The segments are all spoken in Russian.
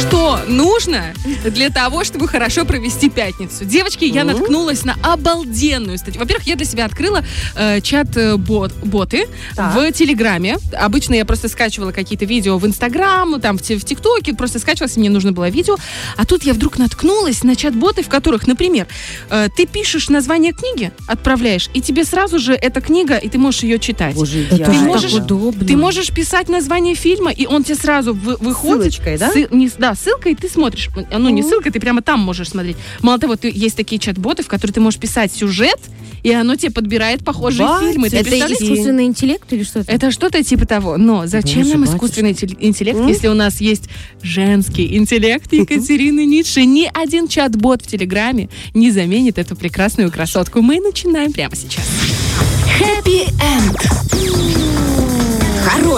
Что нужно для того, чтобы хорошо провести пятницу? Девочки, я Ну? наткнулась на обалденную статью. Во-первых, я для себя открыла э, чат-боты Так. в Телеграме. Обычно я просто скачивала какие-то видео в Инстаграм, там в, Ти- в ТикТоке, просто скачивалась, мне нужно было видео. А тут я вдруг наткнулась на чат-боты, в которых, например, э, ты пишешь название книги, отправляешь, и тебе сразу же эта книга, и ты можешь ее читать. Боже, Это Ты же можешь- так удобно. Ты можешь писать название фильма, и он тебе сразу вы- выходит. Ссылочкой, да? Сы- не, да, ссылкой ты смотришь. Ну, не ссылкой, ты прямо там можешь смотреть. Мало того, ты, есть такие чат-боты, в которые ты можешь писать сюжет, и оно тебе подбирает похожие Батя, фильмы. Ты Это искусственный интеллект или что это? Что-то типа того. Но зачем Боже, нам батюшка. искусственный интеллект, М? если у нас есть женский интеллект Екатерины Ницше? Ни один чат-бот в Телеграме не заменит эту прекрасную красотку. Мы начинаем прямо сейчас.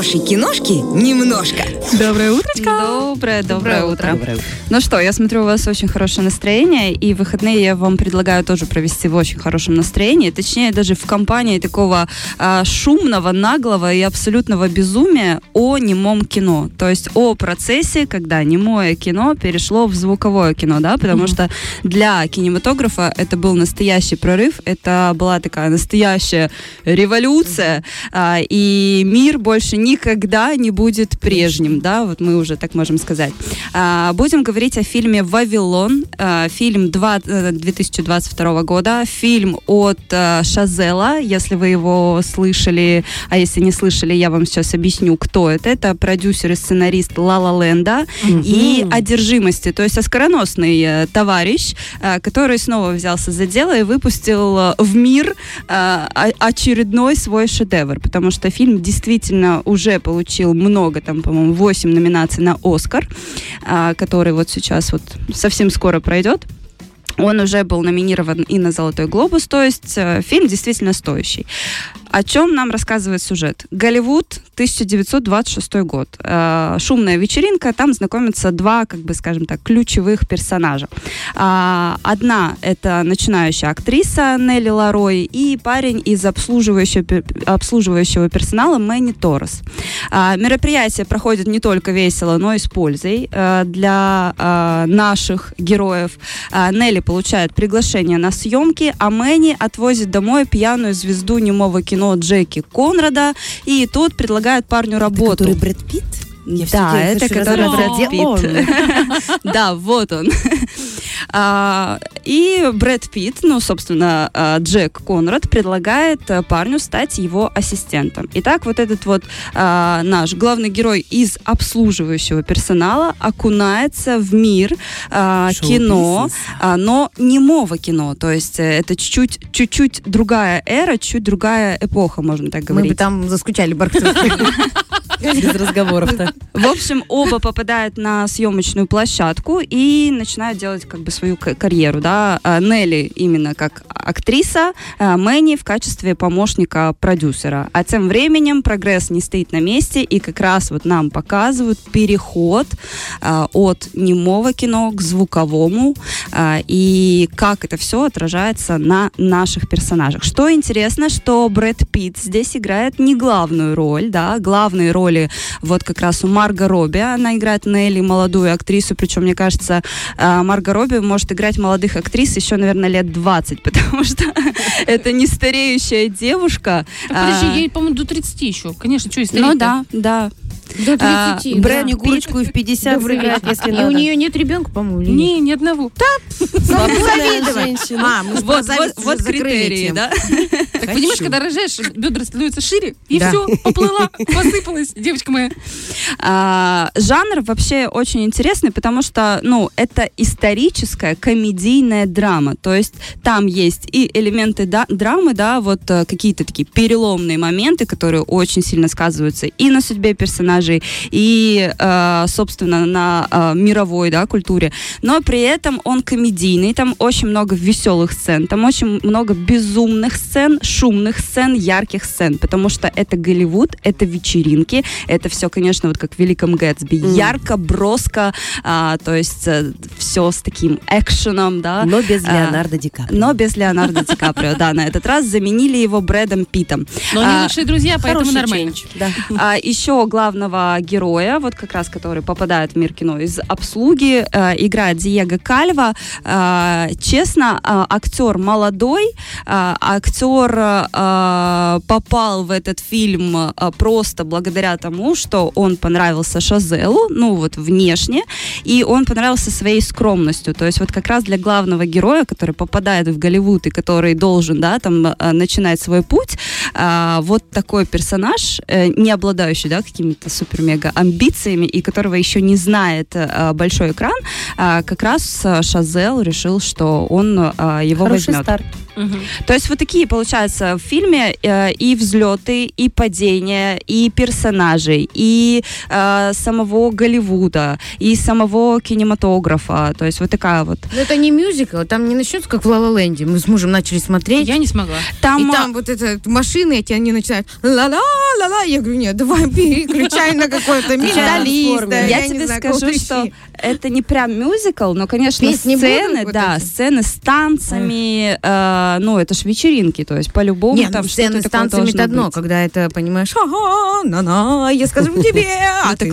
Хорошей киношки немножко. Доброе утречко! Доброе, доброе, утро. Доброе утро. Ну что, я смотрю, у вас очень хорошее настроение, и выходные я вам предлагаю тоже провести в очень хорошем настроении, точнее даже в компании такого а, шумного, наглого и абсолютного безумия о немом кино. То есть о процессе, когда немое кино перешло в звуковое кино, да, потому Мгм. что для кинематографа это был настоящий прорыв, это была такая настоящая революция, а, и мир больше никогда не будет прежним, да, вот мы уже так можем сказать. А, Будем говорить о фильме «Вавилон», а, фильм два- э, 2022 года, фильм от э, Шазела, если вы его слышали, а если не слышали, я вам сейчас объясню, кто это. Это продюсер и сценарист «Ла Ла Ленда» и «Одержимости», то есть оскароносный э, товарищ, э, который снова взялся за дело и выпустил э, в мир э, очередной свой шедевр, потому что фильм действительно уже получил много, там, по-моему, 8 номинаций на «Оскар», а, который вот сейчас вот совсем скоро пройдет. Он уже был номинирован и на «Золотой глобус», то есть э, фильм действительно стоящий. О чем нам рассказывает сюжет? Голливуд, 1926 год. Э, шумная вечеринка, там знакомятся два, как бы, скажем так, ключевых персонажа. А, Одна — это начинающая актриса Нелли Ларой и парень из обслуживающего, обслуживающего персонала Мэнни Торрес. А, Мероприятие проходит не только весело, но и с пользой э, для э, наших героев. Нелли получает приглашение на съемки, а Мэнни отвозит домой пьяную звезду немого кино Джеки Конрада, и тот предлагает парню работу. Который Брэд Питт? Я Да, это который Брэд Питт. Да, вот он. А, И Брэд Питт, ну, собственно, а, Джек Конрад предлагает а, парню стать его ассистентом. Итак, вот этот вот а, наш главный герой из обслуживающего персонала окунается в мир а, кино, а, но немого кино. То есть э, это чуть-чуть, чуть-чуть другая эра, чуть другая эпоха, можно так Мы говорить. бы там заскучали, Барктов. Без разговоров-то. В общем, оба попадают на съемочную площадку и начинают делать как бы свою к- карьеру, да. А, Нелли именно как актриса, а Мэнни в качестве помощника продюсера. А тем временем прогресс не стоит на месте, и как раз вот нам показывают переход а, от немого кино к звуковому, и как это все отражается на наших персонажах. Что интересно, что Брэд Питт здесь играет не главную роль, да, главные роли вот как раз у Марго Робби, она играет Нелли, молодую актрису, причем, мне кажется, Марго Робби может играть молодых актрис еще, наверное, лет 20, потому что это не стареющая девушка. Подожди, А, ей, по-моему, до 30 еще. Конечно, что, если Ну да, да. До А, 30. да. Брэд Снегурочку и в 50 Добрый сыграть, если И у надо. нее нет ребенка, по-моему, или нет? Не, ни одного. Завидовать. женщина. А, мы Вот, вот, вот критерии, да? Так, понимаешь, когда рожаешь, бедра становятся шире, и Да. все, поплыла, посыпалась, девочка моя. А, жанр вообще очень интересный, потому что, ну, это историческая комедийная драма. То есть там есть и элементы да- драмы, да, вот э, какие-то такие переломные моменты, которые очень сильно сказываются и на судьбе персонажей, и, э, собственно, на э, мировой, да, культуре. Но при этом он комедийный, там очень много веселых сцен, там очень много безумных сцен, шумных сцен, ярких сцен, потому что это Голливуд, это вечеринки, это все, конечно, вот как в Великом Гэтсби, Мгм. ярко, броско, а, то есть все с таким экшеном, да. Но без А, Леонардо Ди Каприо. Но без Леонардо Ди Каприо, да, на этот раз заменили его Брэдом Питтом. Но они А, лучшие друзья, поэтому нормально. Да. А еще главного главного героя, вот как раз который попадает в мир кино из обслуги, э, играет Диего Кальва. Э, честно, э, актер молодой, э, актер э, попал в этот фильм э, просто благодаря тому, что он понравился Шазелу, ну вот внешне, и он понравился своей скромностью. То есть вот как раз для главного героя, который попадает в Голливуд и который должен, да, там э, начинать свой путь, э, вот такой персонаж, э, не обладающий, да, какими-то супер-мега амбициями и которого еще не знает э, большой экран, э, как раз э, Шазел решил, что он э, его Хороший возьмет. старт. Мгм. То есть вот такие, получается, в фильме э, и взлеты, и падения, и персонажей, и э, самого Голливуда, и самого кинематографа. То есть вот такая вот. Но это не мюзикл, там не начнется, как в Ла Ленде. Мы с мужем начали смотреть. Я не смогла. Там, И а, там вот это машины эти, они начинают ла-ла-ла-ла. Я говорю, нет, давай переключай на какой-то форме. я, тебе скажу, что это не прям мюзикл, но, конечно, сцены, да, сцены с танцами, э, ну, это ж вечеринки, то есть по-любому Нет, там ну, что-то с танцами это одно, быть. когда это, понимаешь, ага, на-на, я скажу тебе, а Это ты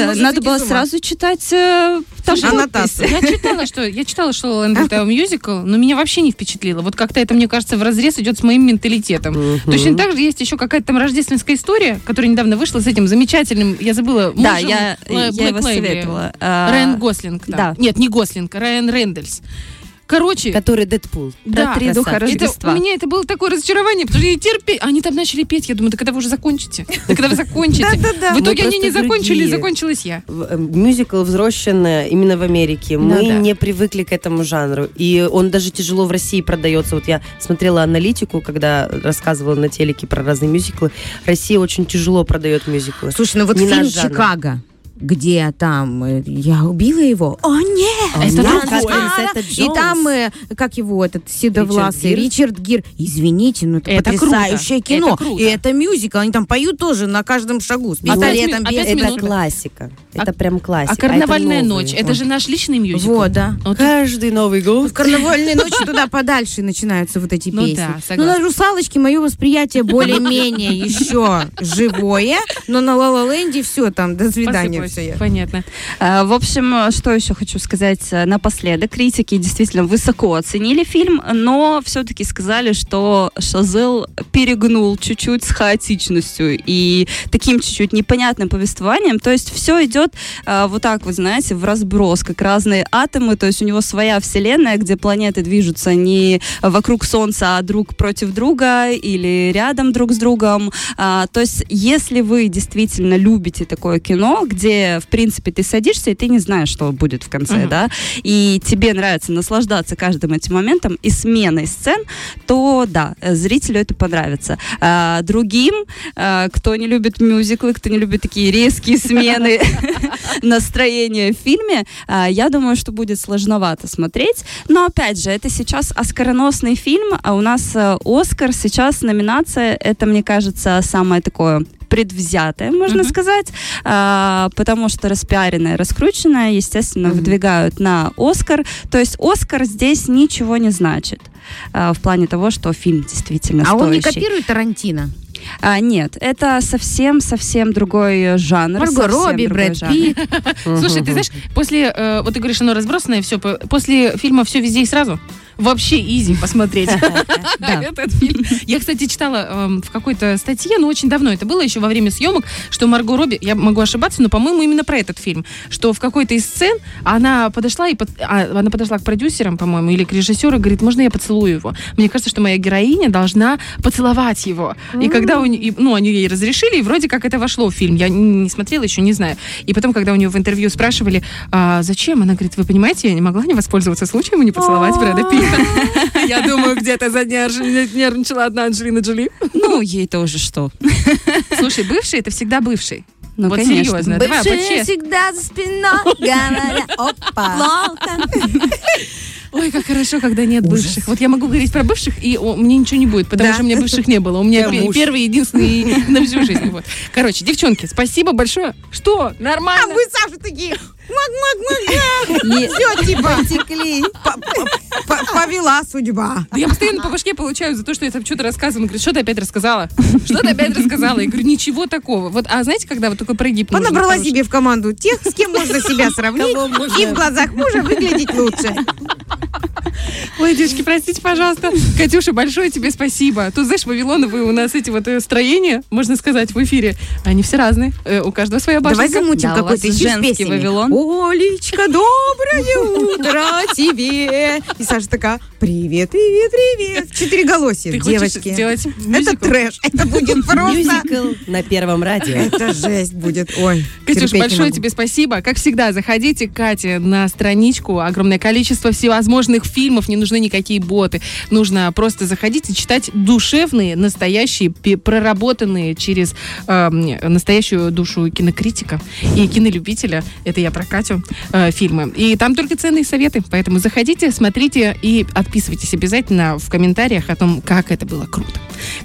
Э, может Надо было сразу читать э, аннотацию. Я читала, что я читала, что «La La Land» это мюзикл, но меня вообще не впечатлило. Вот как-то это, мне кажется, в разрез идет с моим менталитетом. Точно так же есть еще какая-то там рождественская история, которая недавно вышла с этим замечательным, я забыла, Да, мужем я, его советовала. Э, Райан Гослинг. да. Нет, не Гослинг, Райан Рэндальс. Короче, Который Дэдпул. да, три духа это, Рождества. у меня это было такое разочарование, потому что я терпеть. Они там начали петь, я думаю, да когда вы уже закончите? Да когда вы закончите? В итоге они не закончили, закончилась я. Э, Мюзикл взросшен э, именно в Америке. Мы не привыкли к этому жанру. И он даже тяжело в России продается. Вот я смотрела аналитику, когда рассказывала на телеке про разные мюзиклы. Россия очень тяжело продает мюзиклы. Слушай, ну вот фильм. «Чикаго», где там э, я убила его. О, нет! А, это нет, другое. Катрин И там, э, как его, этот седовласый Ричард Ричард Гир. Извините, но это, Это потрясающее круто. кино. Это круто. И это мюзикл. Они там поют тоже на каждом шагу. С Опять пистолетом ми- опять бегают. минуту. Это классика. Это А- прям классика. А «Карнавальная это ночь» это же наш личный мюзикл. Вот, да. Вот Каждый Новый В год. карнавальной ночи туда подальше начинаются вот эти Ну песни. да, ну, на «Русалочке» мое восприятие более-менее еще живое, но на «Ла Ленде» все там, до свидания. Все я. Понятно. Э, В общем, что еще хочу сказать э, напоследок. Критики действительно высоко оценили фильм, но все-таки сказали, что Шазел перегнул чуть-чуть с хаотичностью и таким чуть-чуть непонятным повествованием. То есть все идет э, вот так вот, знаете, в разброс, как разные атомы. То есть у него своя вселенная, где планеты движутся не вокруг Солнца, а друг против друга или рядом друг с другом. А, то есть если вы действительно любите такое кино, где, в принципе, ты садишься, и ты не знаешь, что будет в конце, Мгм. да, и тебе нравится наслаждаться каждым этим моментом и сменой сцен, то да, зрителю это понравится. А, другим, а, кто не любит мюзиклы, кто не любит такие резкие смены настроения в фильме, а, я думаю, что будет сложновато смотреть. Но опять же, это сейчас оскароносный фильм, а у нас э, Оскар, сейчас номинация, это, мне кажется, самое такое предвзятое, можно Мгм. сказать, а, потому что распиаренное, раскрученное, естественно, Мгм. выдвигают на Оскар. То есть Оскар здесь ничего не значит а, в плане того, что фильм действительно А он не стоящий. копирует Тарантино? А, нет, это совсем-совсем другой жанр. Марго Робби, Брэд. Питт. Слушай, ты знаешь, после, э, вот ты говоришь, оно разбросанное, все, после фильма «Все везде и сразу» вообще изи посмотреть этот фильм. Я, кстати, читала эм, в какой-то статье, но очень давно это было, еще во время съемок, что Марго Робби, я могу ошибаться, но, по-моему, именно про этот фильм, что в какой-то из сцен она подошла и а, она подошла к продюсерам, по-моему, или к режиссеру, и говорит, можно я поцелую его? Мне кажется, что моя героиня должна поцеловать его. И когда у ну, они ей разрешили, и вроде как это вошло в фильм. Я не смотрела, еще не знаю. И потом, когда у нее в интервью спрашивали, «А зачем, она говорит, вы понимаете, я не могла не воспользоваться случаем и не поцеловать Брэда Питта. Я думаю, где-то за дня нервничала одна Анджелина Джоли. Ну, ей тоже что. Слушай, бывший это всегда бывший. Ну, вот конечно. серьезно, давай Бывшие по-честному. всегда за спиной говорят, опа. Ой, как хорошо, когда нет бывших. Вот я могу говорить про бывших, и о, мне ничего не будет, потому Да. что у меня бывших не было. У меня Я пе- муж. первый, единственный на всю жизнь. Вот. Короче, девчонки, спасибо большое. Что? А Нормально? вы, Саша, такие, маг-маг-маг, Не- все, типа. Потекли. Повела судьба. Да я постоянно по башке получаю за то, что я там что-то рассказываю. Он говорит, что ты опять рассказала? Что ты опять рассказала? Я говорю, ничего такого. Вот, а знаете, когда вот такой прогиб Понабрала себе в команду тех, с кем можно себя сравнить и в глазах мужа выглядеть лучше. Ой, девочки, простите, пожалуйста. Катюша, большое тебе спасибо. Тут, знаешь, Вавилоновые у нас эти вот э, строения, можно сказать, в эфире, они все разные. Э, У каждого своя Давай башенка. замутим Да, какой-то женский. Вавилон. Олечка, доброе утро тебе. И Саша такая, привет, привет, привет. Четыре голосия, девочки. сделать Это трэш, это будет просто... Мюзикл на первом радио. Это жесть будет. Ой, Катюш, большое тебе спасибо. Как всегда, заходите к Кате на страничку. Огромное количество всевозможных фильмов. Не нужны никакие боты. Нужно просто заходить и читать душевные, настоящие, проработанные через эм, настоящую душу кинокритика и кинолюбителя. Это я про Катю. э, фильмы. И там только ценные советы. Поэтому заходите, смотрите и отписывайтесь обязательно в комментариях о том, как это было круто.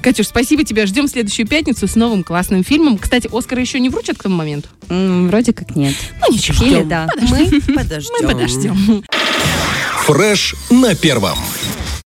Катюш, спасибо тебе. Ждем следующую пятницу с новым классным фильмом. Кстати, Оскара еще не вручат к тому моменту. М, Вроде как нет. Ну ничего. Или да. Мы подождем. Мы подождем. Фреш на первом.